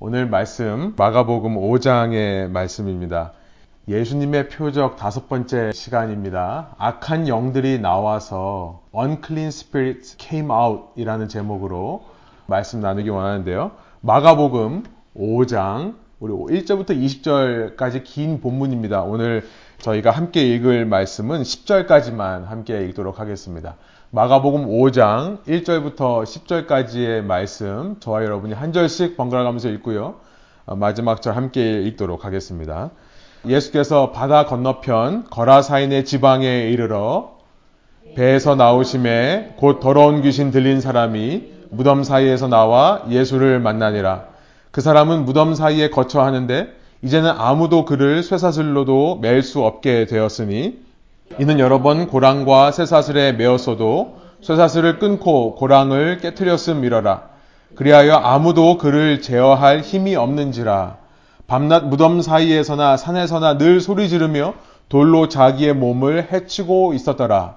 오늘 말씀 마가복음 5장의 말씀입니다. 예수님의 표적 다섯 번째 시간입니다. 악한 영들이 나와서 unclean spirits came out 이라는 제목으로 말씀 나누기 원하는데요. 마가복음 5장 우리 1절부터 20절까지 긴 본문입니다. 오늘 저희가 함께 읽을 말씀은 10절까지만 함께 읽도록 하겠습니다. 마가복음 5장 1절부터 10절까지의 말씀 저와 여러분이 한 절씩 번갈아 가면서 읽고요. 마지막 절 함께 읽도록 하겠습니다. 예수께서 바다 건너편 거라사인의 지방에 이르러 배에서 나오심에 곧 더러운 귀신 들린 사람이 무덤 사이에서 나와 예수를 만나니라. 그 사람은 무덤 사이에 거처 하는데 이제는 아무도 그를 쇠사슬로도 맬 수 없게 되었으니 이는 여러 번 고랑과 쇠사슬에 매었어도 쇠사슬을 끊고 고랑을 깨뜨렸음이러라. 그리하여 아무도 그를 제어할 힘이 없는지라. 밤낮 무덤 사이에서나 산에서나 늘 소리 지르며 돌로 자기의 몸을 해치고 있었더라.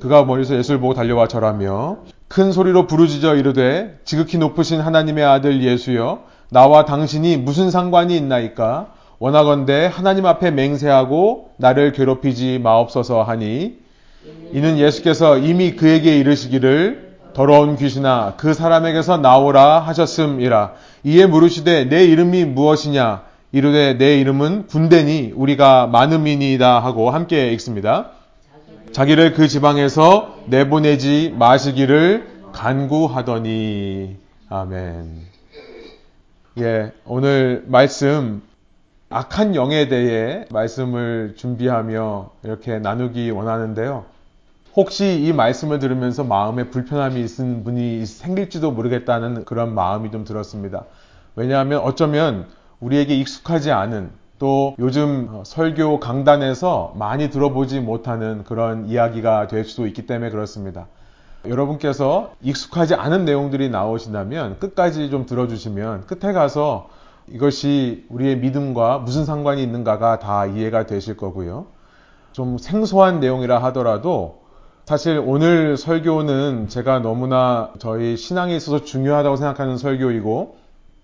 그가 멀리서 예수를 보고 달려와 절하며 큰 소리로 부르짖어 이르되 지극히 높으신 하나님의 아들 예수여 나와 당신이 무슨 상관이 있나이까 원하건대 하나님 앞에 맹세하고 나를 괴롭히지 마옵소서 하니 이는 예수께서 이미 그에게 이르시기를 더러운 귀신아 그 사람에게서 나오라 하셨음이라 이에 물으시되 내 이름이 무엇이냐 이르되 내 이름은 군대니 우리가 많음이니이다 하고 함께 읽습니다. 자기를 그 지방에서 내보내지 마시기를 간구하더니 아멘. 예, 오늘 말씀 악한 영에 대해 말씀을 준비하며 이렇게 나누기 원하는데요. 혹시 이 말씀을 들으면서 마음에 불편함이 있는 분이 생길지도 모르겠다는 그런 마음이 좀 들었습니다. 왜냐하면 어쩌면 우리에게 익숙하지 않은 또 요즘 설교 강단에서 많이 들어보지 못하는 그런 이야기가 될 수도 있기 때문에 그렇습니다. 여러분께서 익숙하지 않은 내용들이 나오신다면 끝까지 좀 들어주시면 끝에 가서 이것이 우리의 믿음과 무슨 상관이 있는가가 다 이해가 되실 거고요. 좀 생소한 내용이라 하더라도 사실 오늘 설교는 제가 너무나 저희 신앙에 있어서 중요하다고 생각하는 설교이고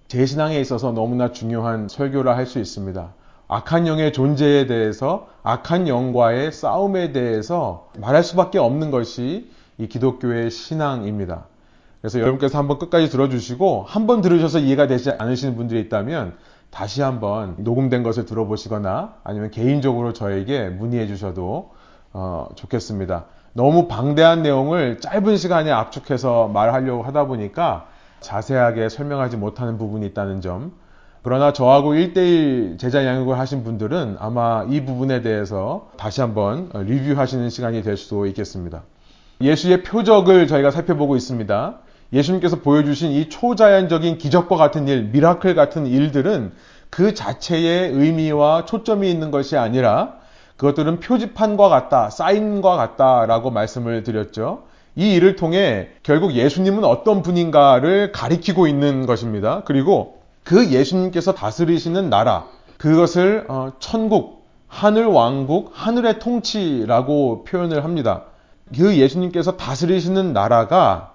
제 신앙에 있어서 너무나 중요한 설교라 할 수 있습니다. 악한 영의 존재에 대해서 악한 영과의 싸움에 대해서 말할 수밖에 없는 것이 이 기독교의 신앙입니다. 그래서 여러분께서 한번 끝까지 들어주시고 한번 들으셔서 이해가 되지 않으시는 분들이 있다면 다시 한번 녹음된 것을 들어보시거나 아니면 개인적으로 저에게 문의해 주셔도 어, 좋겠습니다. 너무 방대한 내용을 짧은 시간에 압축해서 말하려고 하다 보니까 자세하게 설명하지 못하는 부분이 있다는 점. 그러나 저하고 1대1 제자 양육을 하신 분들은 아마 이 부분에 대해서 다시 한번 리뷰하시는 시간이 될 수도 있겠습니다. 예수의 표적을 저희가 살펴보고 있습니다. 예수님께서 보여주신 이 초자연적인 기적과 같은 일, miracle 같은 일들은 그 자체의 의미와 초점이 있는 것이 아니라 그것들은 표지판과 같다, 사인과 같다라고 말씀을 드렸죠. 이 일을 통해 결국 예수님은 어떤 분인가를 가리키고 있는 것입니다. 그리고 그 예수님께서 다스리시는 나라, 그것을 어, 천국, 하늘 왕국, 하늘의 통치라고 표현을 합니다. 그 예수님께서 다스리시는 나라가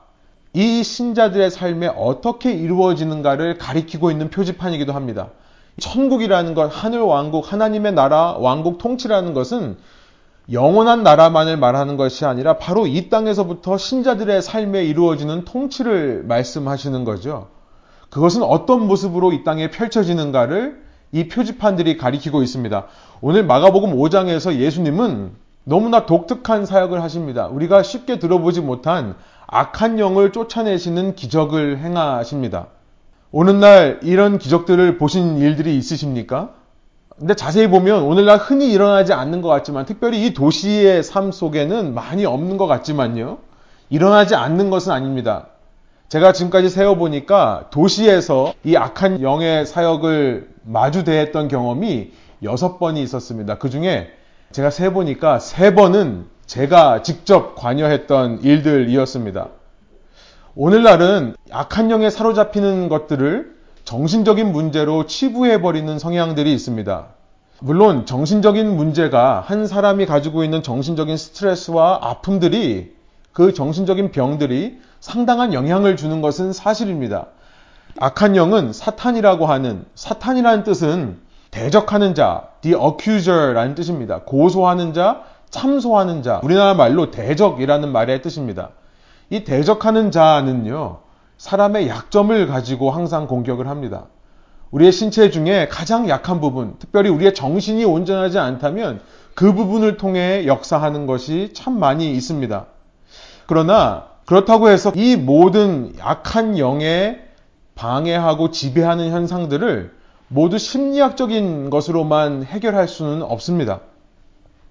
이 신자들의 삶에 어떻게 이루어지는가를 가리키고 있는 표지판이기도 합니다. 천국이라는 것, 하늘 왕국, 하나님의 나라, 왕국 통치라는 것은 영원한 나라만을 말하는 것이 아니라 바로 이 땅에서부터 신자들의 삶에 이루어지는 통치를 말씀하시는 거죠. 그것은 어떤 모습으로 이 땅에 펼쳐지는가를 이 표지판들이 가리키고 있습니다. 오늘 마가복음 5장에서 예수님은 너무나 독특한 사역을 하십니다. 우리가 쉽게 들어보지 못한 악한 영을 쫓아내시는 기적을 행하십니다. 오늘날 이런 기적들을 보신 일들이 있으십니까? 근데 자세히 보면 오늘날 흔히 일어나지 않는 것 같지만 특별히 이 도시의 삶 속에는 많이 없는 것 같지만요. 일어나지 않는 것은 아닙니다. 제가 지금까지 세어보니까 도시에서 이 악한 영의 사역을 마주대했던 경험이 여섯 번이 있었습니다. 그 중에 제가 세보니까 세 번은 제가 직접 관여했던 일들이었습니다. 오늘날은 악한 영에 사로잡히는 것들을 정신적인 문제로 치부해버리는 성향들이 있습니다. 물론 정신적인 문제가 한 사람이 가지고 있는 정신적인 스트레스와 아픔들이 그 정신적인 병들이 상당한 영향을 주는 것은 사실입니다. 악한 영은 사탄이라고 하는 사탄이라는 뜻은 대적하는 자, the accuser라는 뜻입니다. 고소하는 자, 참소하는 자. 우리나라 말로 대적이라는 말의 뜻입니다. 이 대적하는 자는요, 사람의 약점을 가지고 항상 공격을 합니다. 우리의 신체 중에 가장 약한 부분, 특별히 우리의 정신이 온전하지 않다면 그 부분을 통해 역사하는 것이 참 많이 있습니다. 그러나 그렇다고 해서 이 모든 약한 영에 방해하고 지배하는 현상들을 모두 심리학적인 것으로만 해결할 수는 없습니다.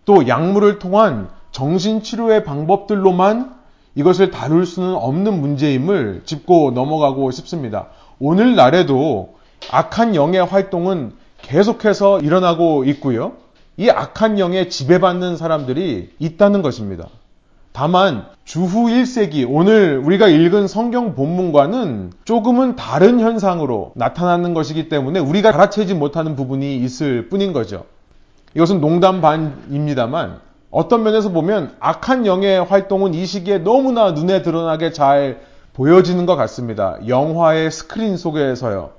또 약물을 통한 정신치료의 방법들로만 이것을 다룰 수는 없는 문제임을 짚고 넘어가고 싶습니다. 오늘날에도 악한 영의 활동은 계속해서 일어나고 있고요. 이 악한 영에 지배받는 사람들이 있다는 것입니다. 다만 주후 1세기 오늘 우리가 읽은 성경 본문과는 조금은 다른 현상으로 나타나는 것이기 때문에 우리가 알아채지 못하는 부분이 있을 뿐인 거죠. 이것은 농담 반입니다만 어떤 면에서 보면 악한 영의 활동은 이 시기에 너무나 눈에 드러나게 잘 보여지는 것 같습니다. 영화의 스크린 속에서요.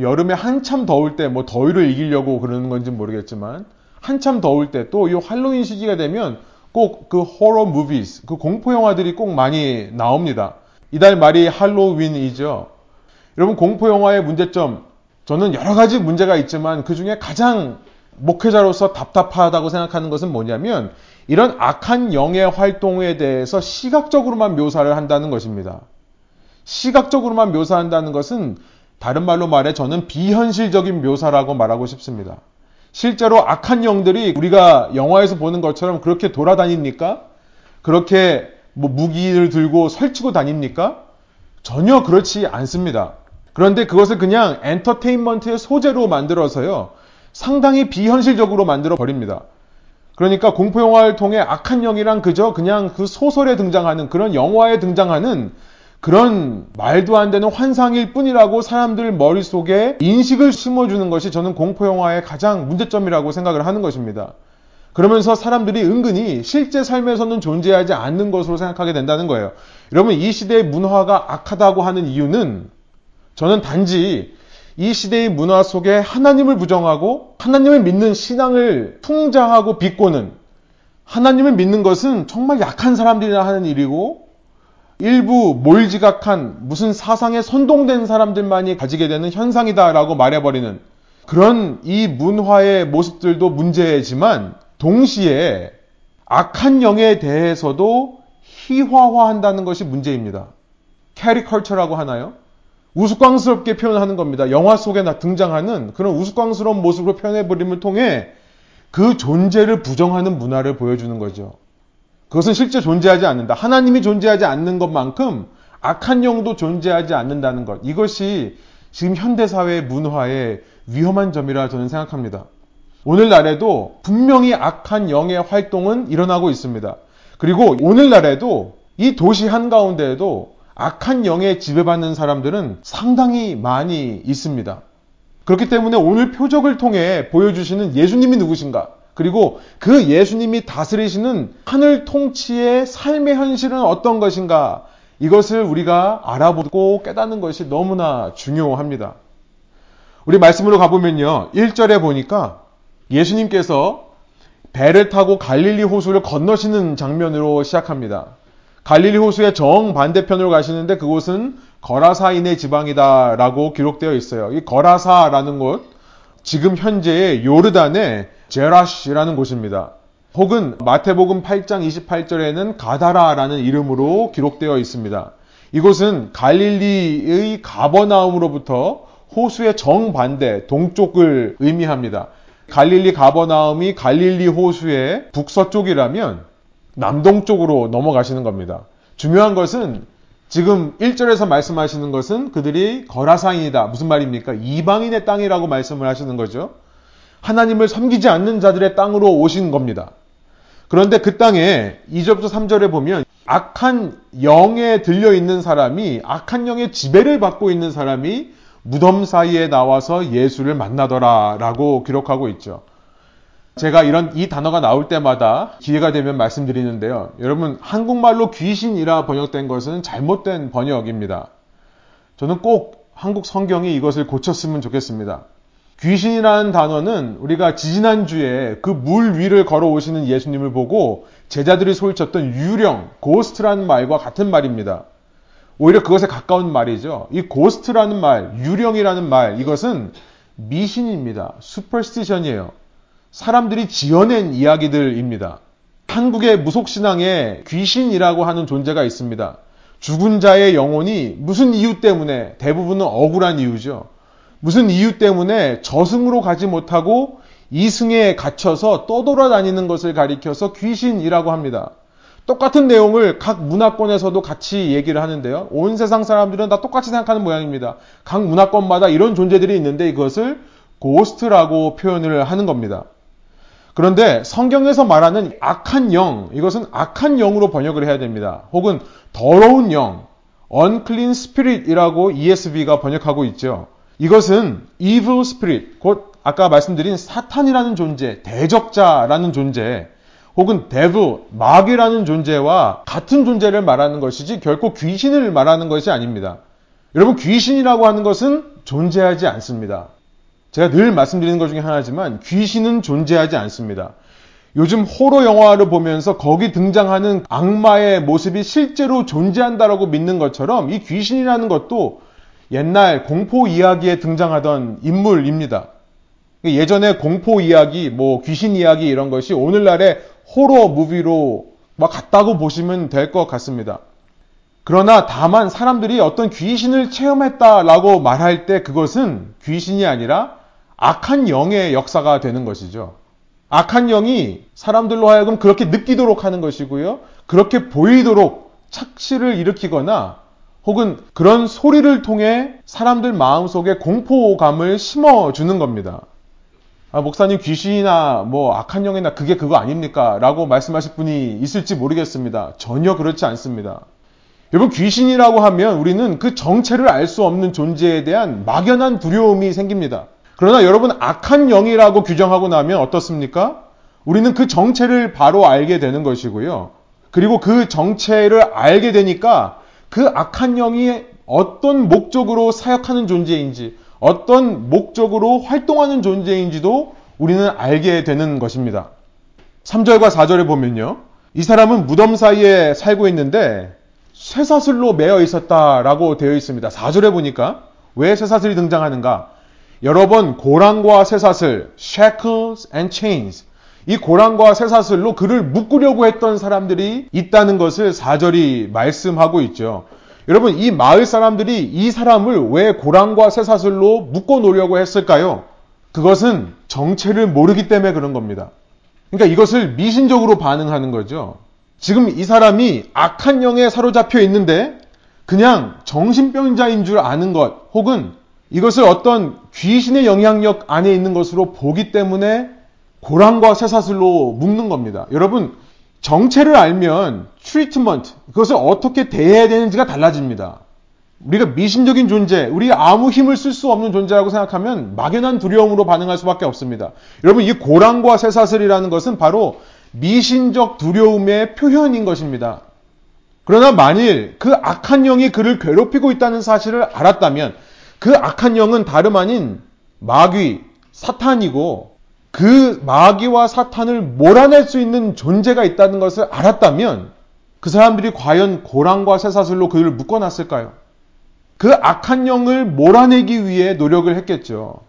여름에 한참 더울 때 뭐 더위를 이기려고 그러는 건지 모르겠지만 한참 더울 때 또 이 할로윈 시기가 되면 꼭 그 호러 무비스, 그 공포 영화들이 꼭 많이 나옵니다. 이달 말이 할로윈이죠. 여러분 공포 영화의 문제점 저는 여러 가지 문제가 있지만 그 중에 가장 목회자로서 답답하다고 생각하는 것은 뭐냐면 이런 악한 영의 활동에 대해서 시각적으로만 묘사를 한다는 것입니다. 시각적으로만 묘사한다는 것은 다른 말로 말해 저는 비현실적인 묘사라고 말하고 싶습니다. 실제로 악한 영들이 우리가 영화에서 보는 것처럼 그렇게 돌아다닙니까? 그렇게 뭐 무기를 들고 설치고 다닙니까? 전혀 그렇지 않습니다. 그런데 그것을 그냥 엔터테인먼트의 소재로 만들어서요. 상당히 비현실적으로 만들어 버립니다. 그러니까 공포 영화를 통해 악한 영이란 그저 그냥 그 소설에 등장하는 그런 영화에 등장하는 그런 말도 안 되는 환상일 뿐이라고 사람들 머릿속에 인식을 심어주는 것이 저는 공포영화의 가장 문제점이라고 생각을 하는 것입니다. 그러면서 사람들이 은근히 실제 삶에서는 존재하지 않는 것으로 생각하게 된다는 거예요. 여러분, 이 시대의 문화가 악하다고 하는 이유는 저는 단지 이 시대의 문화 속에 하나님을 부정하고 하나님을 믿는 신앙을 풍자하고 비꼬는 하나님을 믿는 것은 정말 약한 사람들이나 하는 일이고 일부 몰지각한 무슨 사상에 선동된 사람들만이 가지게 되는 현상이다라고 말해버리는 그런 이 문화의 모습들도 문제지만 동시에 악한 영에 대해서도 희화화한다는 것이 문제입니다. 캐리컬처라고 하나요? 우스꽝스럽게 표현하는 겁니다. 영화 속에 등장하는 그런 우스꽝스러운 모습으로 표현해버림을 통해 그 존재를 부정하는 문화를 보여주는 거죠. 그것은 실제 존재하지 않는다. 하나님이 존재하지 않는 것만큼 악한 영도 존재하지 않는다는 것. 이것이 지금 현대사회 문화의 위험한 점이라 저는 생각합니다. 오늘날에도 분명히 악한 영의 활동은 일어나고 있습니다. 그리고 오늘날에도 이 도시 한가운데에도 악한 영에 지배받는 사람들은 상당히 많이 있습니다. 그렇기 때문에 오늘 표적을 통해 보여주시는 예수님이 누구신가? 그리고 그 예수님이 다스리시는 하늘 통치의 삶의 현실은 어떤 것인가? 이것을 우리가 알아보고 깨닫는 것이 너무나 중요합니다. 우리 말씀으로 가보면요. 1절에 보니까 예수님께서 배를 타고 갈릴리 호수를 건너시는 장면으로 시작합니다. 갈릴리 호수의 정반대편으로 가시는데 그곳은 거라사인의 지방이다라고 기록되어 있어요. 이 거라사라는 곳, 지금 현재의 요르단의 제라시라는 곳입니다. 혹은 마태복음 8장 28절에는 가다라라는 이름으로 기록되어 있습니다. 이곳은 갈릴리의 가버나움으로부터 호수의 정반대 동쪽을 의미합니다. 갈릴리 가버나움이 갈릴리 호수의 북서쪽이라면 남동쪽으로 넘어가시는 겁니다. 중요한 것은 지금 1절에서 말씀하시는 것은 그들이 거라상이다. 무슨 말입니까? 이방인의 땅이라고 말씀을 하시는 거죠. 하나님을 섬기지 않는 자들의 땅으로 오신 겁니다. 그런데 그 땅에 2절부터 3절에 보면 악한 영에 들려 있는 사람이 악한 영의 지배를 받고 있는 사람이 무덤 사이에 나와서 예수를 만나더라라고 기록하고 있죠. 제가 이런 이 단어가 나올 때마다 기회가 되면 말씀드리는데요. 여러분 한국말로 귀신이라 번역된 것은 잘못된 번역입니다. 저는 꼭 한국 성경이 이것을 고쳤으면 좋겠습니다. 귀신이라는 단어는 우리가 지지난주에 그 물 위를 걸어오시는 예수님을 보고 제자들이 소리쳤던 유령, ghost라는 말과 같은 말입니다. 오히려 그것에 가까운 말이죠. 이 ghost라는 말, 유령이라는 말, 이것은 미신입니다. superstition이에요. 사람들이 지어낸 이야기들입니다. 한국의 무속신앙에 귀신이라고 하는 존재가 있습니다. 죽은 자의 영혼이 무슨 이유 때문에 대부분은 억울한 이유죠. 무슨 이유 때문에 저승으로 가지 못하고 이승에 갇혀서 떠돌아다니는 것을 가리켜서 귀신이라고 합니다. 똑같은 내용을 각 문화권에서도 같이 얘기를 하는데요. 온 세상 사람들은 다 똑같이 생각하는 모양입니다. 각 문화권마다 이런 존재들이 있는데 이것을 고스트라고 표현을 하는 겁니다. 그런데 성경에서 말하는 악한 영, 이것은 악한 영으로 번역을 해야 됩니다. 혹은 더러운 영, unclean spirit이라고 ESV가 번역하고 있죠. 이것은 evil spirit, 곧 아까 말씀드린 사탄이라는 존재, 대적자라는 존재, 혹은 devil, 마귀라는 존재와 같은 존재를 말하는 것이지 결코 귀신을 말하는 것이 아닙니다. 여러분, 귀신이라고 하는 것은 존재하지 않습니다. 제가 늘 말씀드리는 것 중에 하나지만 귀신은 존재하지 않습니다. 요즘 호러 영화를 보면서 거기 등장하는 악마의 모습이 실제로 존재한다라고 믿는 것처럼 이 귀신이라는 것도 옛날 공포 이야기에 등장하던 인물입니다. 예전에 공포 이야기, 뭐 귀신 이야기 이런 것이 오늘날의 호러 무비로 막 같다고 보시면 될 것 같습니다. 그러나 다만 사람들이 어떤 귀신을 체험했다라고 말할 때 그것은 귀신이 아니라 악한 영의 역사가 되는 것이죠. 악한 영이 사람들로 하여금 그렇게 느끼도록 하는 것이고요. 그렇게 보이도록 착시를 일으키거나 혹은 그런 소리를 통해 사람들 마음속에 공포감을 심어주는 겁니다. 아, 목사님 귀신이나 뭐 악한 영이나 그게 그거 아닙니까? 라고 말씀하실 분이 있을지 모르겠습니다. 전혀 그렇지 않습니다. 여러분 귀신이라고 하면 우리는 그 정체를 알 수 없는 존재에 대한 막연한 두려움이 생깁니다. 그러나 여러분 악한 영이라고 규정하고 나면 어떻습니까? 우리는 그 정체를 바로 알게 되는 것이고요. 그리고 그 정체를 알게 되니까 그 악한 영이 어떤 목적으로 사역하는 존재인지, 어떤 목적으로 활동하는 존재인지도 우리는 알게 되는 것입니다. 3절과 4절에 보면요. 이 사람은 무덤 사이에 살고 있는데 쇠사슬로 매어 있었다라고 되어 있습니다. 4절에 보니까 왜 쇠사슬이 등장하는가? 여러 번 고랑과 쇠사슬, shackles and chains. 이 고랑과 쇠사슬로 그를 묶으려고 했던 사람들이 있다는 것을 4절이 말씀하고 있죠. 여러분, 이 마을 사람들이 이 사람을 왜 고랑과 쇠사슬로 묶어 놓으려고 했을까요? 그것은 정체를 모르기 때문에 그런 겁니다. 그러니까 이것을 미신적으로 반응하는 거죠. 지금 이 사람이 악한 영에 사로잡혀 있는데 그냥 정신병자인 줄 아는 것 혹은 이것을 어떤 귀신의 영향력 안에 있는 것으로 보기 때문에 고랑과 쇠사슬로 묶는 겁니다. 여러분, 정체를 알면 트리트먼트, 그것을 어떻게 대해야 되는지가 달라집니다. 우리가 미신적인 존재, 우리 아무 힘을 쓸 수 없는 존재라고 생각하면 막연한 두려움으로 반응할 수밖에 없습니다. 여러분, 이 고랑과 쇠사슬이라는 것은 바로 미신적 두려움의 표현인 것입니다. 그러나 만일 그 악한 영이 그를 괴롭히고 있다는 사실을 알았다면 그 악한 영은 다름 아닌 마귀, 사탄이고 그 마귀와 사탄을 몰아낼 수 있는 존재가 있다는 것을 알았다면 그 사람들이 과연 고랑과 쇠사슬로 그를 묶어놨을까요? 그 악한 영을 몰아내기 위해 노력을 했겠죠.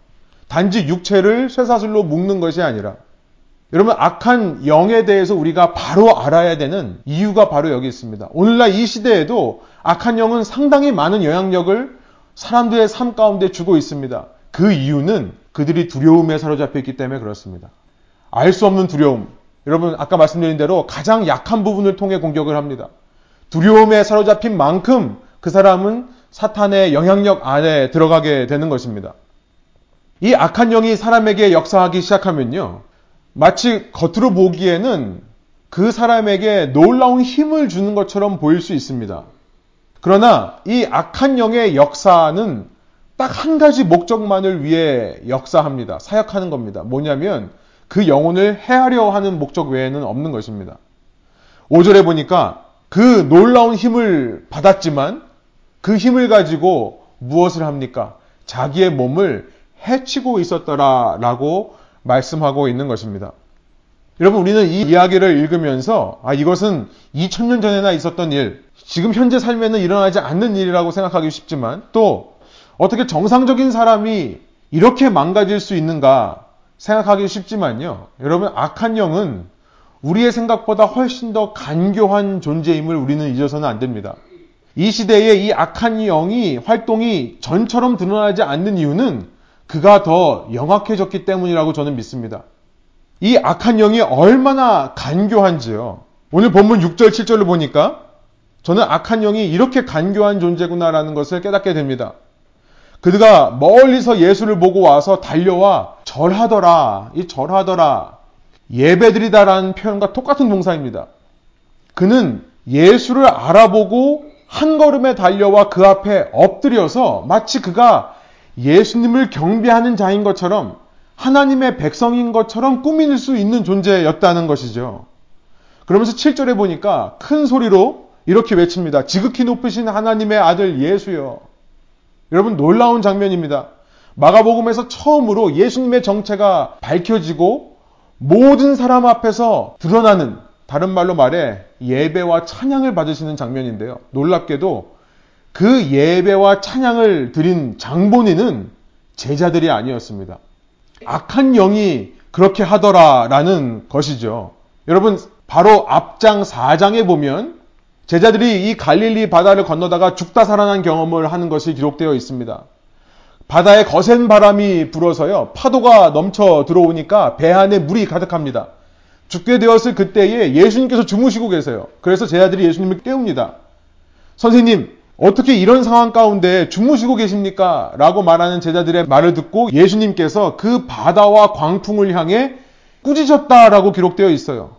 단지 육체를 쇠사슬로 묶는 것이 아니라 여러분 악한 영에 대해서 우리가 바로 알아야 되는 이유가 바로 여기 있습니다. 오늘날 이 시대에도 악한 영은 상당히 많은 영향력을 사람들의 삶 가운데 주고 있습니다. 그 이유는 그들이 두려움에 사로잡혀 있기 때문에 그렇습니다. 알 수 없는 두려움. 여러분, 아까 말씀드린 대로 가장 약한 부분을 통해 공격을 합니다. 두려움에 사로잡힌 만큼 그 사람은 사탄의 영향력 안에 들어가게 되는 것입니다. 이 악한 영이 사람에게 역사하기 시작하면요. 마치 겉으로 보기에는 그 사람에게 놀라운 힘을 주는 것처럼 보일 수 있습니다. 그러나 이 악한 영의 역사는 딱 한 가지 목적만을 위해 역사합니다. 사역하는 겁니다. 뭐냐면 그 영혼을 해하려 하는 목적 외에는 없는 것입니다. 5절에 보니까 그 놀라운 힘을 받았지만 그 힘을 가지고 무엇을 합니까? 자기의 몸을 해치고 있었더라 라고 말씀하고 있는 것입니다. 여러분 우리는 이 이야기를 읽으면서 아 이것은 2000년 전에나 있었던 일, 지금 현재 삶에는 일어나지 않는 일이라고 생각하기 쉽지만 또 어떻게 정상적인 사람이 이렇게 망가질 수 있는가 생각하기 쉽지만요. 여러분 악한 영은 우리의 생각보다 훨씬 더 간교한 존재임을 우리는 잊어서는 안 됩니다. 이 시대에 이 악한 영이 활동이 전처럼 드러나지 않는 이유는 그가 더 영악해졌기 때문이라고 저는 믿습니다. 이 악한 영이 얼마나 간교한지요. 오늘 본문 6절, 7절을 보니까 저는 악한 영이 이렇게 간교한 존재구나라는 것을 깨닫게 됩니다. 그가 멀리서 예수를 보고 와서 달려와 절하더라. 이 절하더라. 예배드리다라는 표현과 똑같은 동사입니다. 그는 예수를 알아보고 한 걸음에 달려와 그 앞에 엎드려서 마치 그가 예수님을 경배하는 자인 것처럼 하나님의 백성인 것처럼 꾸밀 수 있는 존재였다는 것이죠. 그러면서 7절에 보니까 큰 소리로 이렇게 외칩니다. 지극히 높으신 하나님의 아들 예수여. 여러분 놀라운 장면입니다. 마가복음에서 처음으로 예수님의 정체가 밝혀지고 모든 사람 앞에서 드러나는 다른 말로 말해 예배와 찬양을 받으시는 장면인데요. 놀랍게도 그 예배와 찬양을 드린 장본인은 제자들이 아니었습니다. 악한 영이 그렇게 하더라라는 것이죠. 여러분, 바로 앞장 4장에 보면 제자들이 이 갈릴리 바다를 건너다가 죽다 살아난 경험을 하는 것이 기록되어 있습니다. 바다에 거센 바람이 불어서요, 파도가 넘쳐 들어오니까 배 안에 물이 가득합니다. 죽게 되었을 그때에 예수님께서 주무시고 계세요. 그래서 제자들이 예수님을 깨웁니다. 선생님, 어떻게 이런 상황 가운데 주무시고 계십니까? 라고 말하는 제자들의 말을 듣고 예수님께서 그 바다와 광풍을 향해 꾸짖었다라고 기록되어 있어요.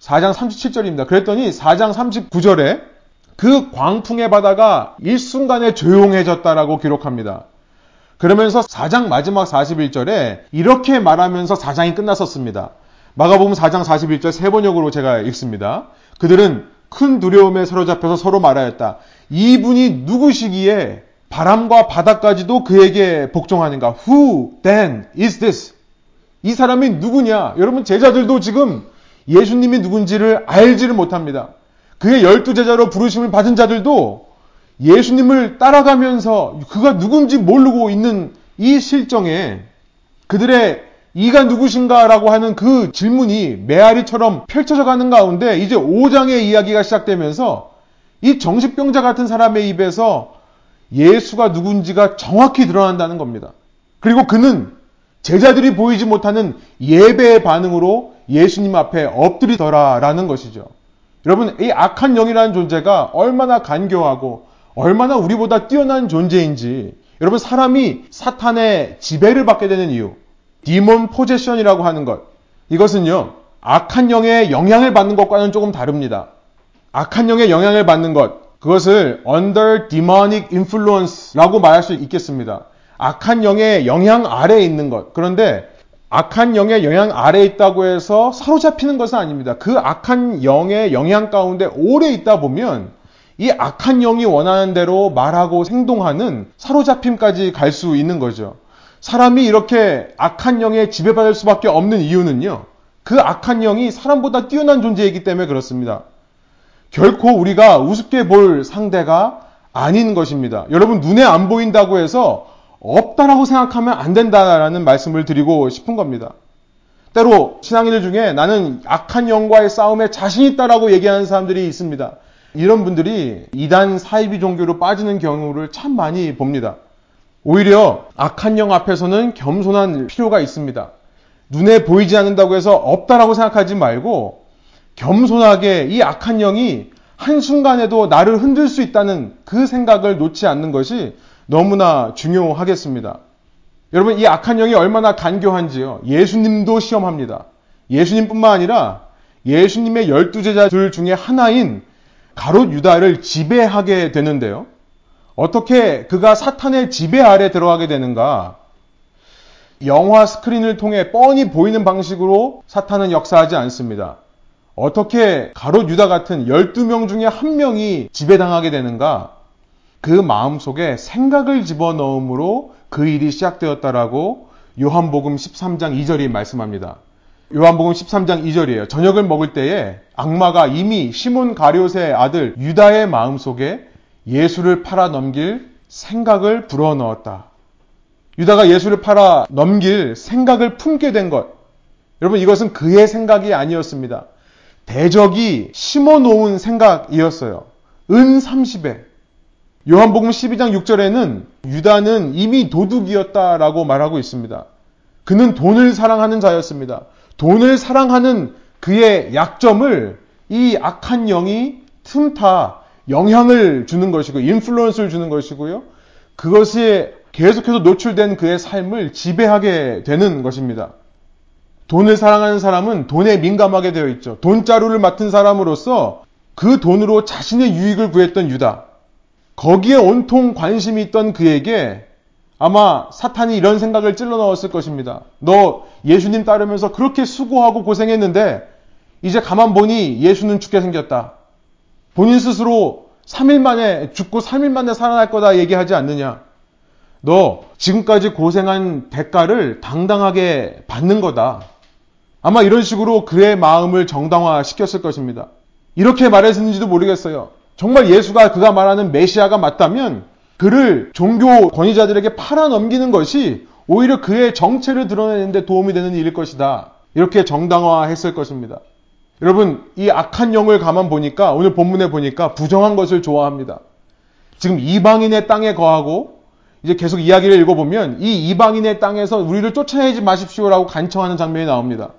4장 37절입니다. 그랬더니 4장 39절에 그 광풍의 바다가 일순간에 조용해졌다라고 기록합니다. 그러면서 4장 마지막 41절에 이렇게 말하면서 4장이 끝났었습니다. 마가복음 4장 41절 세 번역으로 제가 읽습니다. 그들은 큰 두려움에 사로잡혀서 서로 말하였다. 이분이 누구시기에 바람과 바다까지도 그에게 복종하는가? Who then is this? 이 사람이 누구냐? 여러분 제자들도 지금 예수님이 누군지를 알지를 못합니다. 그의 열두 제자로 부르심을 받은 자들도 예수님을 따라가면서 그가 누군지 모르고 있는 이 실정에 그들의 이가 누구신가라고 하는 그 질문이 메아리처럼 펼쳐져 가는 가운데 이제 5장의 이야기가 시작되면서 이 정신병자 같은 사람의 입에서 예수가 누군지가 정확히 드러난다는 겁니다. 그리고 그는 제자들이 보이지 못하는 예배의 반응으로 예수님 앞에 엎드리더라라는 것이죠. 여러분, 이 악한 영이라는 존재가 얼마나 간교하고 얼마나 우리보다 뛰어난 존재인지 여러분 사람이 사탄의 지배를 받게 되는 이유 디몬 포제션이라고 하는 것 이것은요 악한 영의 영향을 받는 것과는 조금 다릅니다. 악한 영의 영향을 받는 것 그것을 under demonic influence라고 말할 수 있겠습니다. 악한 영의 영향 아래에 있는 것 그런데 악한 영의 영향 아래에 있다고 해서 사로잡히는 것은 아닙니다. 그 악한 영의 영향 가운데 오래 있다 보면 이 악한 영이 원하는 대로 말하고 행동하는 사로잡힘까지 갈 수 있는 거죠. 사람이 이렇게 악한 영에 지배받을 수밖에 없는 이유는요. 그 악한 영이 사람보다 뛰어난 존재이기 때문에 그렇습니다. 결코 우리가 우습게 볼 상대가 아닌 것입니다. 여러분 눈에 안 보인다고 해서 없다라고 생각하면 안 된다라는 말씀을 드리고 싶은 겁니다. 때로 신앙인들 중에 나는 악한 영과의 싸움에 자신 있다라고 얘기하는 사람들이 있습니다. 이런 분들이 이단 사이비 종교로 빠지는 경우를 참 많이 봅니다. 오히려 악한 영 앞에서는 겸손한 필요가 있습니다. 눈에 보이지 않는다고 해서 없다라고 생각하지 말고 겸손하게 이 악한 영이 한순간에도 나를 흔들 수 있다는 그 생각을 놓지 않는 것이 너무나 중요하겠습니다. 여러분, 이 악한 영이 얼마나 간교한지요. 예수님도 시험합니다. 예수님뿐만 아니라 예수님의 열두 제자들 중에 하나인 가롯 유다를 지배하게 되는데요. 어떻게 그가 사탄의 지배 아래 들어가게 되는가? 영화 스크린을 통해 뻔히 보이는 방식으로 사탄은 역사하지 않습니다. 어떻게 가롯 유다 같은 12명 중에 한 명이 지배당하게 되는가? 그 마음 속에 생각을 집어넣음으로 그 일이 시작되었다라고 요한복음 13장 2절이 말씀합니다. 요한복음 13장 2절이에요. 저녁을 먹을 때에 악마가 이미 시몬 가룟의 아들 유다의 마음 속에 예수를 팔아 넘길 생각을 불어 넣었다. 유다가 예수를 팔아 넘길 생각을 품게 된 것. 여러분 이것은 그의 생각이 아니었습니다. 대적이 심어 놓은 생각이었어요. 은 30에. 요한복음 12장 6절에는 유다는 이미 도둑이었다라고 말하고 있습니다. 그는 돈을 사랑하는 자였습니다. 돈을 사랑하는 그의 약점을 이 악한 영이 틈타 영향을 주는 것이고 인플루언스를 주는 것이고요. 그것이 계속해서 노출된 그의 삶을 지배하게 되는 것입니다. 돈을 사랑하는 사람은 돈에 민감하게 되어 있죠. 돈자루를 맡은 사람으로서 그 돈으로 자신의 유익을 구했던 유다. 거기에 온통 관심이 있던 그에게 아마 사탄이 이런 생각을 찔러 넣었을 것입니다. 너 예수님 따르면서 그렇게 수고하고 고생했는데 이제 가만 보니 예수는 죽게 생겼다. 본인 스스로 3일 만에 죽고 3일 만에 살아날 거다 얘기하지 않느냐. 너 지금까지 고생한 대가를 당당하게 받는 거다. 아마 이런 식으로 그의 마음을 정당화 시켰을 것입니다. 이렇게 말했는지도 모르겠어요. 정말 예수가 그가 말하는 메시아가 맞다면 그를 종교 권위자들에게 팔아넘기는 것이 오히려 그의 정체를 드러내는데 도움이 되는 일일 것이다. 이렇게 정당화했을 것입니다. 여러분, 이 악한 영을 가만 보니까, 오늘 본문에 보니까 부정한 것을 좋아합니다. 지금 이방인의 땅에 거하고, 이제 계속 이야기를 읽어보면, 이 이방인의 땅에서 우리를 쫓아내지 마십시오라고 간청하는 장면이 나옵니다.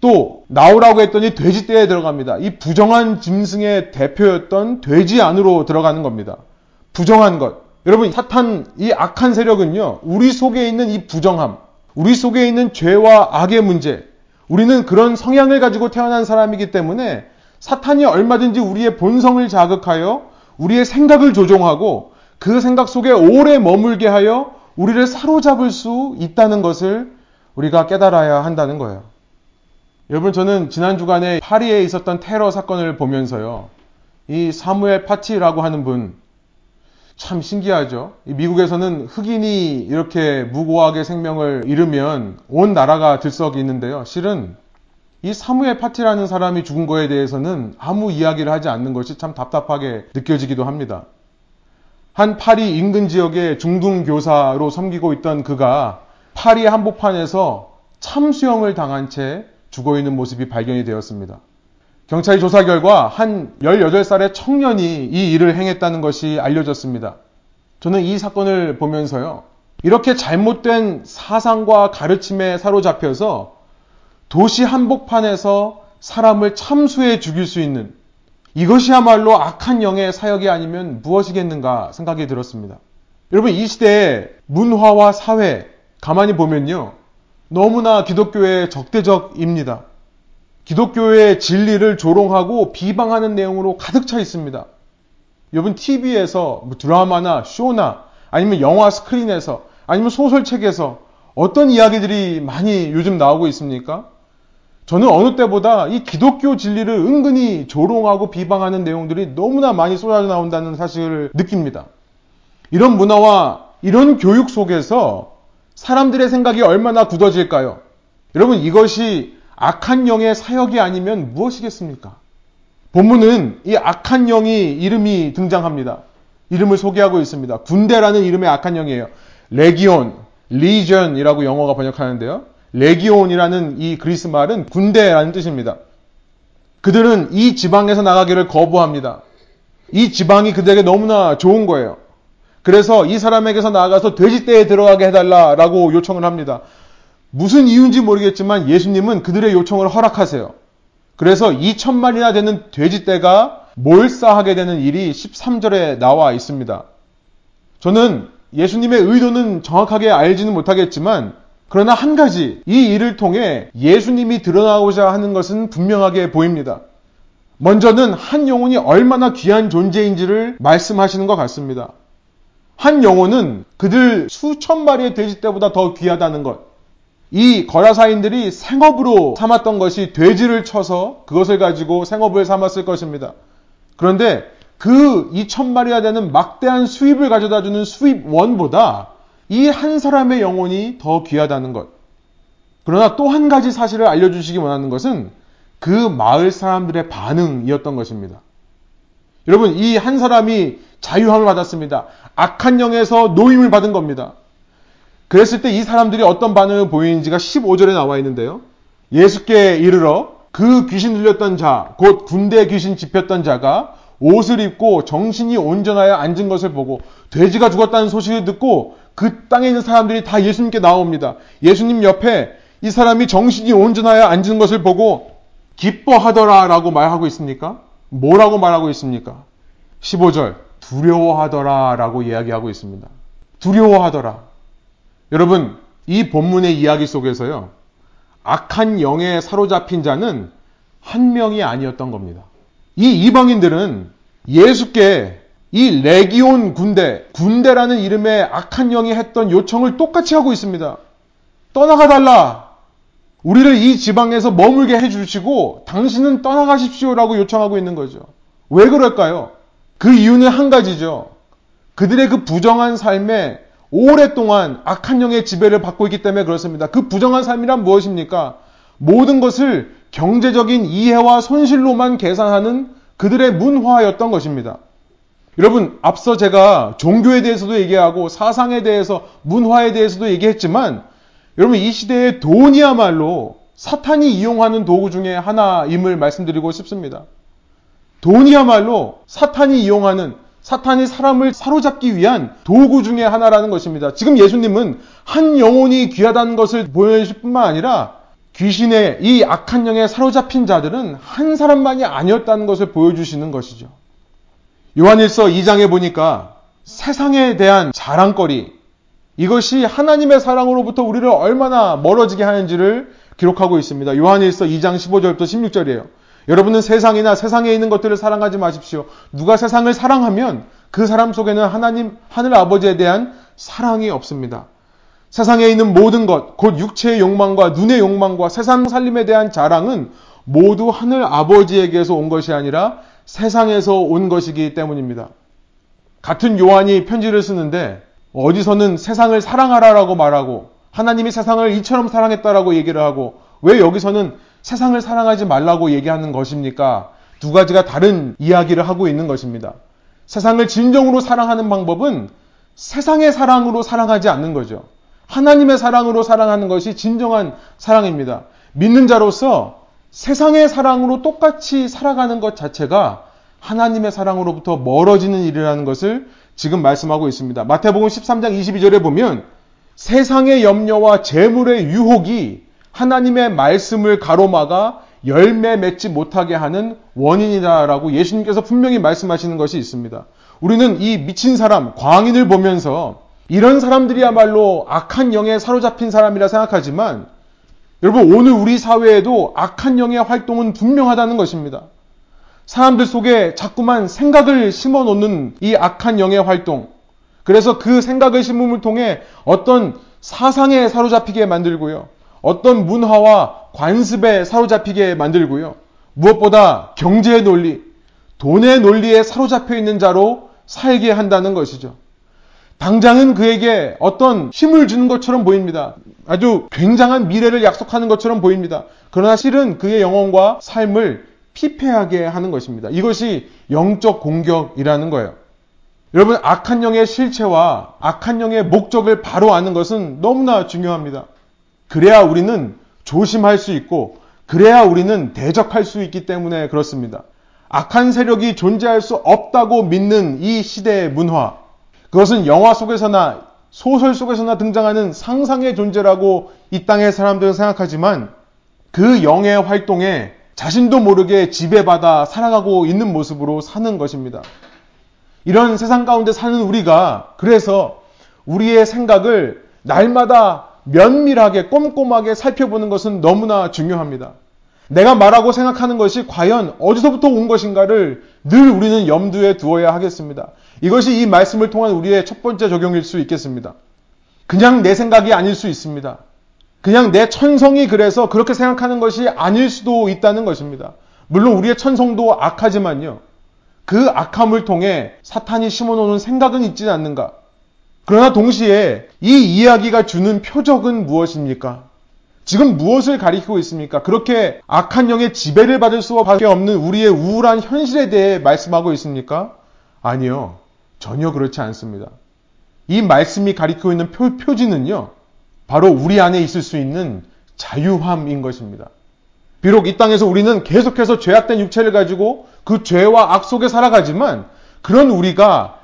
또, 나오라고 했더니 돼지 떼에 들어갑니다. 이 부정한 짐승의 대표였던 돼지 안으로 들어가는 겁니다. 부정한 것. 여러분, 사탄, 이 악한 세력은요, 우리 속에 있는 이 부정함, 우리 속에 있는 죄와 악의 문제, 우리는 그런 성향을 가지고 태어난 사람이기 때문에 사탄이 얼마든지 우리의 본성을 자극하여 우리의 생각을 조종하고 그 생각 속에 오래 머물게 하여 우리를 사로잡을 수 있다는 것을 우리가 깨달아야 한다는 거예요. 여러분, 저는 지난 주간에 파리에 있었던 테러 사건을 보면서요. 이 사무엘 파티라고 하는 분, 참 신기하죠. 미국에서는 흑인이 이렇게 무고하게 생명을 잃으면 온 나라가 들썩이 있는데요. 실은 이 사무엘 파티라는 사람이 죽은 거에 대해서는 아무 이야기를 하지 않는 것이 참 답답하게 느껴지기도 합니다. 한 파리 인근 지역의 중등 교사로 섬기고 있던 그가 파리 한복판에서 참수형을 당한 채 죽어 있는 모습이 발견이 되었습니다. 경찰 조사 결과 한 18살의 청년이 이 일을 행했다는 것이 알려졌습니다. 저는 이 사건을 보면서요. 이렇게 잘못된 사상과 가르침에 사로잡혀서 도시 한복판에서 사람을 참수해 죽일 수 있는 이것이야말로 악한 영의 사역이 아니면 무엇이겠는가 생각이 들었습니다. 여러분, 이 시대의 문화와 사회, 가만히 보면요. 너무나 기독교의 적대적입니다. 기독교의 진리를 조롱하고 비방하는 내용으로 가득 차 있습니다. 여러분 TV에서 뭐 드라마나 쇼나 아니면 영화 스크린에서 아니면 소설책에서 어떤 이야기들이 많이 요즘 나오고 있습니까? 저는 어느 때보다 이 기독교 진리를 은근히 조롱하고 비방하는 내용들이 너무나 많이 쏟아져 나온다는 사실을 느낍니다. 이런 문화와 이런 교육 속에서 사람들의 생각이 얼마나 굳어질까요? 여러분 이것이 악한 영의 사역이 아니면 무엇이겠습니까? 본문은 이 악한 영이 이름이 등장합니다. 이름을 소개하고 있습니다. 군대라는 이름의 악한 영이에요. 레기온, 리전이라고 영어가 번역하는데요. 레기온이라는 이 그리스 말은 군대라는 뜻입니다. 그들은 이 지방에서 나가기를 거부합니다. 이 지방이 그들에게 너무나 좋은 거예요. 그래서 이 사람에게서 나가서 돼지떼에 들어가게 해달라라고 요청을 합니다. 무슨 이유인지 모르겠지만 예수님은 그들의 요청을 허락하세요. 그래서 2천만이나 되는 돼지떼가 몰사하게 되는 일이 13절에 나와 있습니다. 저는 예수님의 의도는 정확하게 알지는 못하겠지만 그러나 한 가지 이 일을 통해 예수님이 드러나고자 하는 것은 분명하게 보입니다. 먼저는 한 영혼이 얼마나 귀한 존재인지를 말씀하시는 것 같습니다. 한 영혼은 그들 수천 마리의 돼지 떼보다 더 귀하다는 것. 이 거라사인들이 생업으로 삼았던 것이 돼지를 쳐서 그것을 가지고 생업을 삼았을 것입니다. 그런데 그 2천 마리가 되는 막대한 수입을 가져다 주는 수입원보다 이 한 사람의 영혼이 더 귀하다는 것. 그러나 또 한 가지 사실을 알려주시기 원하는 것은 그 마을 사람들의 반응이었던 것입니다. 여러분, 이 한 사람이 자유함을 받았습니다. 악한 영에서 노임을 받은 겁니다. 그랬을 때 이 사람들이 어떤 반응을 보이는지가 15절에 나와 있는데요. 예수께 이르러 그 귀신 들렸던 자, 곧 군대 귀신 집혔던 자가 옷을 입고 정신이 온전하여 앉은 것을 보고 돼지가 죽었다는 소식을 듣고 그 땅에 있는 사람들이 다 예수님께 나옵니다. 예수님 옆에 이 사람이 정신이 온전하여 앉은 것을 보고 기뻐하더라 라고 말하고 있습니까? 뭐라고 말하고 있습니까? 15절 두려워하더라 라고 이야기하고 있습니다. 두려워하더라. 여러분 이 본문의 이야기 속에서요. 악한 영에 사로잡힌 자는 한 명이 아니었던 겁니다. 이 이방인들은 예수께 이 레기온 군대, 군대라는 이름의 악한 영이 했던 요청을 똑같이 하고 있습니다. 떠나가 달라. 우리를 이 지방에서 머물게 해주시고 당신은 떠나가십시오라고 요청하고 있는 거죠. 왜 그럴까요? 그 이유는 한 가지죠. 그들의 그 부정한 삶에 오랫동안 악한 영의 지배를 받고 있기 때문에 그렇습니다. 그 부정한 삶이란 무엇입니까? 모든 것을 경제적인 이해와 손실로만 계산하는 그들의 문화였던 것입니다. 여러분, 앞서 제가 종교에 대해서도 얘기하고 사상에 대해서, 문화에 대해서도 얘기했지만, 여러분, 이 시대의 돈이야말로 사탄이 이용하는 도구 중에 하나임을 말씀드리고 싶습니다. 돈이야말로 사탄이 이용하는 사탄이 사람을 사로잡기 위한 도구 중의 하나라는 것입니다. 지금 예수님은 한 영혼이 귀하다는 것을 보여주실 뿐만 아니라 귀신의 이 악한 영에 사로잡힌 자들은 한 사람만이 아니었다는 것을 보여주시는 것이죠. 요한일서 2장에 보니까 세상에 대한 자랑거리, 이것이 하나님의 사랑으로부터 우리를 얼마나 멀어지게 하는지를 기록하고 있습니다. 요한일서 2장 15절부터 16절이에요. 여러분은 세상이나 세상에 있는 것들을 사랑하지 마십시오. 누가 세상을 사랑하면 그 사람 속에는 하나님, 하늘 아버지에 대한 사랑이 없습니다. 세상에 있는 모든 것, 곧 육체의 욕망과 눈의 욕망과 세상 살림에 대한 자랑은 모두 하늘 아버지에게서 온 것이 아니라 세상에서 온 것이기 때문입니다. 같은 요한이 편지를 쓰는데 어디서는 세상을 사랑하라라고 말하고 하나님이 세상을 이처럼 사랑했다라고 얘기를 하고 왜 여기서는 세상을 사랑하지 말라고 얘기하는 것입니까? 두 가지가 다른 이야기를 하고 있는 것입니다. 세상을 진정으로 사랑하는 방법은 세상의 사랑으로 사랑하지 않는 거죠. 하나님의 사랑으로 사랑하는 것이 진정한 사랑입니다. 믿는 자로서 세상의 사랑으로 똑같이 살아가는 것 자체가 하나님의 사랑으로부터 멀어지는 일이라는 것을 지금 말씀하고 있습니다. 마태복음 13장 22절에 보면 세상의 염려와 재물의 유혹이 하나님의 말씀을 가로막아 열매 맺지 못하게 하는 원인이다라고 예수님께서 분명히 말씀하시는 것이 있습니다. 우리는 이 미친 사람, 광인을 보면서 이런 사람들이야말로 악한 영에 사로잡힌 사람이라 생각하지만 여러분 오늘 우리 사회에도 악한 영의 활동은 분명하다는 것입니다. 사람들 속에 자꾸만 생각을 심어 놓는 이 악한 영의 활동. 그래서 그 생각을 심음을 통해 어떤 사상에 사로잡히게 만들고요. 어떤 문화와 관습에 사로잡히게 만들고요. 무엇보다 경제의 논리, 돈의 논리에 사로잡혀 있는 자로 살게 한다는 것이죠. 당장은 그에게 어떤 힘을 주는 것처럼 보입니다. 아주 굉장한 미래를 약속하는 것처럼 보입니다. 그러나 실은 그의 영혼과 삶을 피폐하게 하는 것입니다. 이것이 영적 공격이라는 거예요. 여러분, 악한 영의 실체와 악한 영의 목적을 바로 아는 것은 너무나 중요합니다. 그래야 우리는 조심할 수 있고, 그래야 우리는 대적할 수 있기 때문에 그렇습니다. 악한 세력이 존재할 수 없다고 믿는 이 시대의 문화, 그것은 영화 속에서나 소설 속에서나 등장하는 상상의 존재라고 이 땅의 사람들은 생각하지만 그 영의 활동에 자신도 모르게 지배받아 살아가고 있는 모습으로 사는 것입니다. 이런 세상 가운데 사는 우리가 그래서 우리의 생각을 날마다 면밀하게 꼼꼼하게 살펴보는 것은 너무나 중요합니다. 내가 말하고 생각하는 것이 과연 어디서부터 온 것인가를 늘 우리는 염두에 두어야 하겠습니다. 이것이 이 말씀을 통한 우리의 첫 번째 적용일 수 있겠습니다. 그냥 내 생각이 아닐 수 있습니다. 그냥 내 천성이 그래서 그렇게 생각하는 것이 아닐 수도 있다는 것입니다. 물론 우리의 천성도 악하지만요. 그 악함을 통해 사탄이 심어놓는 생각은 있지는 않는가? 그러나 동시에 이 이야기가 주는 표적은 무엇입니까? 지금 무엇을 가리키고 있습니까? 그렇게 악한 영의 지배를 받을 수밖에 없는 우리의 우울한 현실에 대해 말씀하고 있습니까? 아니요. 전혀 그렇지 않습니다. 이 말씀이 가리키고 있는 표, 표지는요. 바로 우리 안에 있을 수 있는 자유함인 것입니다. 비록 이 땅에서 우리는 계속해서 죄악된 육체를 가지고 그 죄와 악 속에 살아가지만 그런 우리가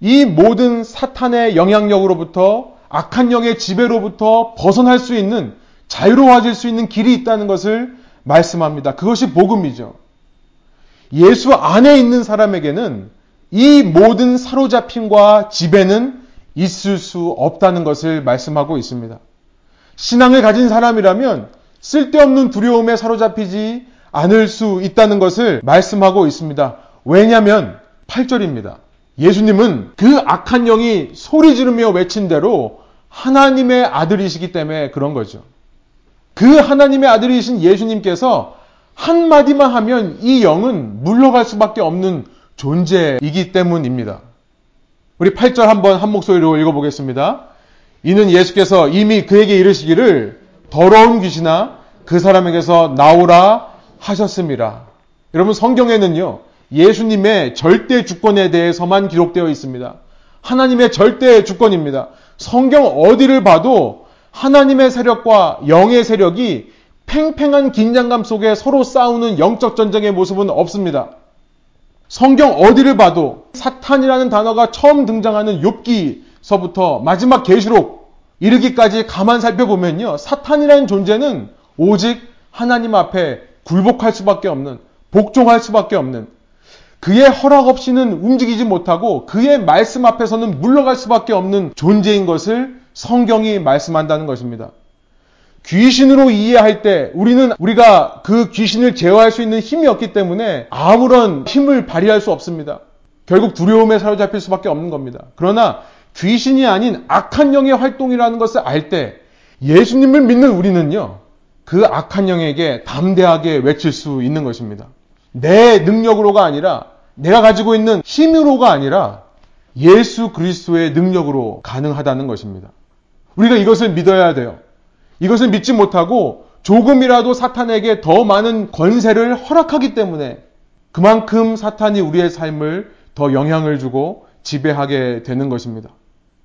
이 모든 사탄의 영향력으로부터 악한 영의 지배로부터 벗어날 수 있는 자유로워질 수 있는 길이 있다는 것을 말씀합니다. 그것이 복음이죠. 예수 안에 있는 사람에게는 이 모든 사로잡힘과 지배는 있을 수 없다는 것을 말씀하고 있습니다. 신앙을 가진 사람이라면 쓸데없는 두려움에 사로잡히지 않을 수 있다는 것을 말씀하고 있습니다. 왜냐하면 8절입니다. 예수님은 그 악한 영이 소리 지르며 외친 대로 하나님의 아들이시기 때문에 그런 거죠. 그 하나님의 아들이신 예수님께서 한마디만 하면 이 영은 물러갈 수밖에 없는 존재이기 때문입니다. 우리 8절 한번 한 목소리로 읽어보겠습니다. 이는 예수께서 이미 그에게 이르시기를 더러운 귀신아 그 사람에게서 나오라 하셨습니다. 여러분 성경에는요. 예수님의 절대 주권에 대해서만 기록되어 있습니다. 하나님의 절대 주권입니다. 성경 어디를 봐도 하나님의 세력과 영의 세력이 팽팽한 긴장감 속에 서로 싸우는 영적 전쟁의 모습은 없습니다. 성경 어디를 봐도 사탄이라는 단어가 처음 등장하는 욥기서부터 마지막 계시록 이르기까지 가만 살펴보면요. 사탄이라는 존재는 오직 하나님 앞에 굴복할 수밖에 없는 복종할 수밖에 없는 그의 허락 없이는 움직이지 못하고 그의 말씀 앞에서는 물러갈 수밖에 없는 존재인 것을 성경이 말씀한다는 것입니다. 귀신으로 이해할 때 우리는 우리가 그 귀신을 제어할 수 있는 힘이 없기 때문에 아무런 힘을 발휘할 수 없습니다. 결국 두려움에 사로잡힐 수밖에 없는 겁니다. 그러나 귀신이 아닌 악한 영의 활동이라는 것을 알 때 예수님을 믿는 우리는요, 그 악한 영에게 담대하게 외칠 수 있는 것입니다. 내 능력으로가 아니라 내가 가지고 있는 힘으로가 아니라 예수 그리스도의 능력으로 가능하다는 것입니다. 우리가 이것을 믿어야 돼요. 이것을 믿지 못하고 조금이라도 사탄에게 더 많은 권세를 허락하기 때문에 그만큼 사탄이 우리의 삶을 더 영향을 주고 지배하게 되는 것입니다.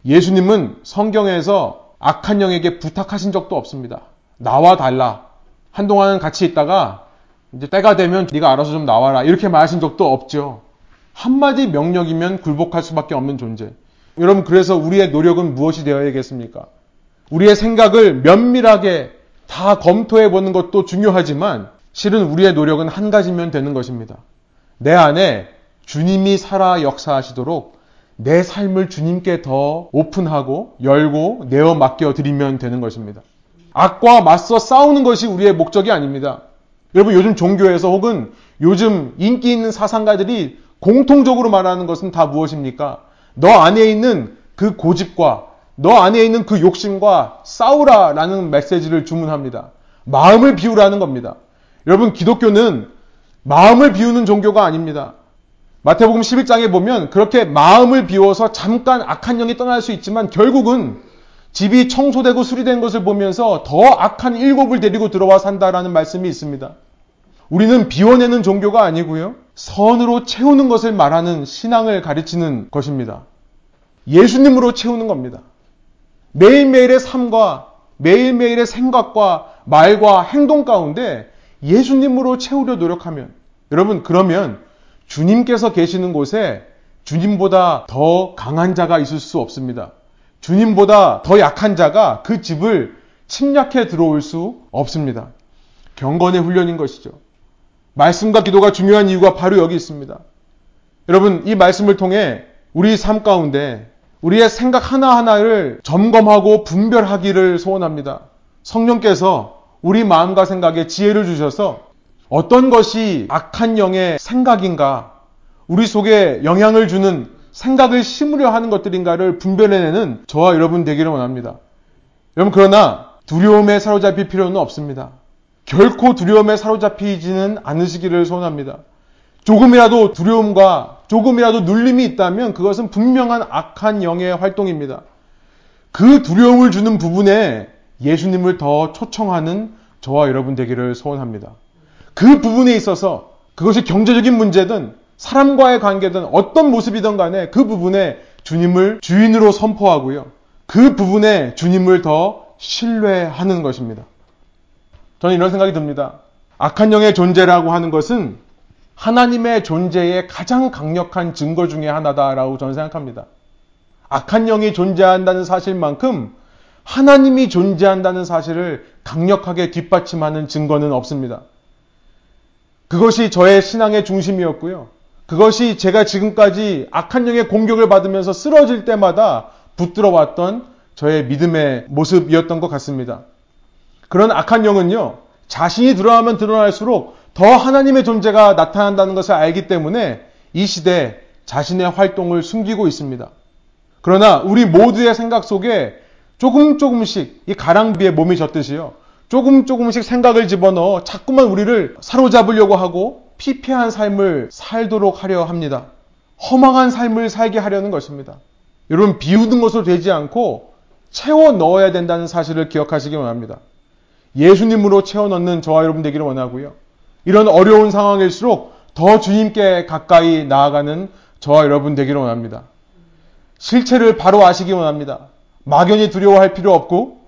예수님은 성경에서 악한 영에게 부탁하신 적도 없습니다. 나와 달라. 한동안은 같이 있다가 이제 때가 되면 네가 알아서 좀 나와라. 이렇게 말하신 적도 없죠. 한마디 명령이면 굴복할 수밖에 없는 존재. 여러분 그래서 우리의 노력은 무엇이 되어야겠습니까? 우리의 생각을 면밀하게 다 검토해 보는 것도 중요하지만 실은 우리의 노력은 한 가지면 되는 것입니다. 내 안에 주님이 살아 역사하시도록 내 삶을 주님께 더 오픈하고 열고 내어 맡겨 드리면 되는 것입니다. 악과 맞서 싸우는 것이 우리의 목적이 아닙니다. 여러분 요즘 종교에서 혹은 요즘 인기 있는 사상가들이 공통적으로 말하는 것은 다 무엇입니까? 너 안에 있는 그 고집과 너 안에 있는 그 욕심과 싸우라라는 메시지를 주문합니다. 마음을 비우라는 겁니다. 여러분, 기독교는 마음을 비우는 종교가 아닙니다. 마태복음 11장에 보면 그렇게 마음을 비워서 잠깐 악한 영이 떠날 수 있지만 결국은 집이 청소되고 수리된 것을 보면서 더 악한 일곱을 데리고 들어와 산다라는 말씀이 있습니다. 우리는 비워내는 종교가 아니고요. 선으로 채우는 것을 말하는 신앙을 가르치는 것입니다. 예수님으로 채우는 겁니다. 매일매일의 삶과 매일매일의 생각과 말과 행동 가운데 예수님으로 채우려 노력하면 여러분 그러면 주님께서 계시는 곳에 주님보다 더 강한 자가 있을 수 없습니다. 주님보다 더 약한 자가 그 집을 침략해 들어올 수 없습니다. 경건의 훈련인 것이죠. 말씀과 기도가 중요한 이유가 바로 여기 있습니다. 여러분, 이 말씀을 통해 우리 삶 가운데 우리의 생각 하나하나를 점검하고 분별하기를 소원합니다. 성령께서 우리 마음과 생각에 지혜를 주셔서 어떤 것이 악한 영의 생각인가, 우리 속에 영향을 주는 생각을 심으려 하는 것들인가를 분별해내는 저와 여러분 되기를 원합니다. 여러분, 그러나 두려움에 사로잡힐 필요는 없습니다. 결코 두려움에 사로잡히지는 않으시기를 소원합니다. 조금이라도 두려움과 조금이라도 눌림이 있다면 그것은 분명한 악한 영의 활동입니다. 그 두려움을 주는 부분에 예수님을 더 초청하는 저와 여러분 되기를 소원합니다. 그 부분에 있어서 그것이 경제적인 문제든 사람과의 관계든 어떤 모습이든 간에 그 부분에 주님을 주인으로 선포하고요. 그 부분에 주님을 더 신뢰하는 것입니다. 저는 이런 생각이 듭니다. 악한 영의 존재라고 하는 것은 하나님의 존재의 가장 강력한 증거 중의 하나다라고 저는 생각합니다. 악한 영이 존재한다는 사실만큼 하나님이 존재한다는 사실을 강력하게 뒷받침하는 증거는 없습니다. 그것이 저의 신앙의 중심이었고요. 그것이 제가 지금까지 악한 영의 공격을 받으면서 쓰러질 때마다 붙들어 왔던 저의 믿음의 모습이었던 것 같습니다. 그런 악한 영은요, 자신이 드러나면 드러날수록 더 하나님의 존재가 나타난다는 것을 알기 때문에 이 시대에 자신의 활동을 숨기고 있습니다. 그러나 우리 모두의 생각 속에 조금 조금씩 이 가랑비에 몸이 젖듯이요. 조금 조금씩 생각을 집어넣어 자꾸만 우리를 사로잡으려고 하고 피폐한 삶을 살도록 하려 합니다. 허망한 삶을 살게 하려는 것입니다. 여러분 비우는 것으로 되지 않고 채워 넣어야 된다는 사실을 기억하시기 원합니다. 예수님으로 채워 넣는 저와 여러분 되기를 원하고요. 이런 어려운 상황일수록 더 주님께 가까이 나아가는 저와 여러분 되기를 원합니다. 실체를 바로 아시기 원합니다. 막연히 두려워할 필요 없고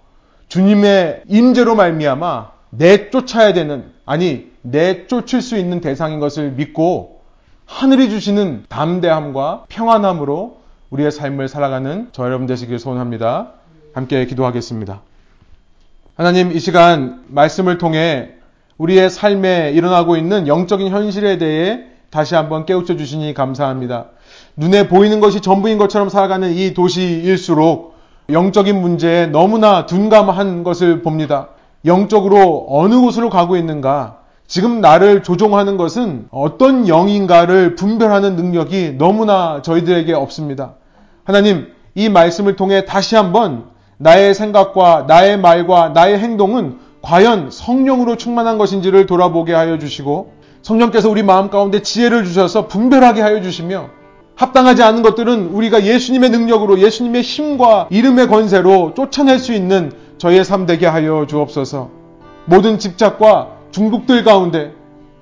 주님의 임재로 말미암아 내쫓아야 되는 아니 내쫓을 수 있는 대상인 것을 믿고 하늘이 주시는 담대함과 평안함으로 우리의 삶을 살아가는 저 여러분 되시길 소원합니다. 함께 기도하겠습니다. 하나님 이 시간 말씀을 통해 우리의 삶에 일어나고 있는 영적인 현실에 대해 다시 한번 깨우쳐 주시니 감사합니다. 눈에 보이는 것이 전부인 것처럼 살아가는 이 도시일수록 영적인 문제에 너무나 둔감한 것을 봅니다. 영적으로 어느 곳으로 가고 있는가? 지금 나를 조종하는 것은 어떤 영인가를 분별하는 능력이 너무나 저희들에게 없습니다. 하나님, 이 말씀을 통해 다시 한번 나의 생각과 나의 말과 나의 행동은 과연 성령으로 충만한 것인지를 돌아보게 하여 주시고 성령께서 우리 마음 가운데 지혜를 주셔서 분별하게 하여 주시며 합당하지 않은 것들은 우리가 예수님의 능력으로 예수님의 힘과 이름의 권세로 쫓아낼 수 있는 저희의 삶 되게 하여 주옵소서. 모든 집착과 중독들 가운데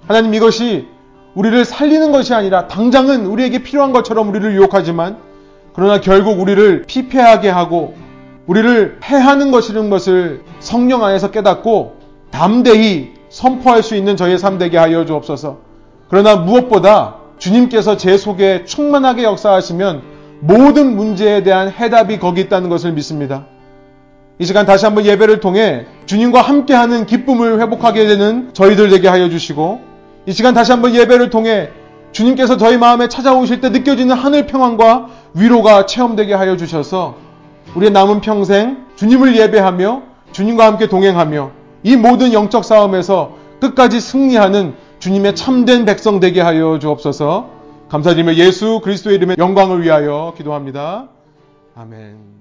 하나님 이것이 우리를 살리는 것이 아니라 당장은 우리에게 필요한 것처럼 우리를 유혹하지만 그러나 결국 우리를 피폐하게 하고 우리를 해하는 것이라는 것을 성령 안에서 깨닫고 담대히 선포할 수 있는 저희의 삶 되게 하여 주옵소서. 그러나 무엇보다 주님께서 제 속에 충만하게 역사하시면 모든 문제에 대한 해답이 거기 있다는 것을 믿습니다. 이 시간 다시 한번 예배를 통해 주님과 함께하는 기쁨을 회복하게 되는 저희들 되게 하여 주시고 이 시간 다시 한번 예배를 통해 주님께서 저희 마음에 찾아오실 때 느껴지는 하늘 평안과 위로가 체험되게 하여 주셔서 우리의 남은 평생 주님을 예배하며 주님과 함께 동행하며 이 모든 영적 싸움에서 끝까지 승리하는 주님의 참된 백성 되게 하여 주옵소서 감사드리며 예수 그리스도의 이름의 영광을 위하여 기도합니다. 아멘.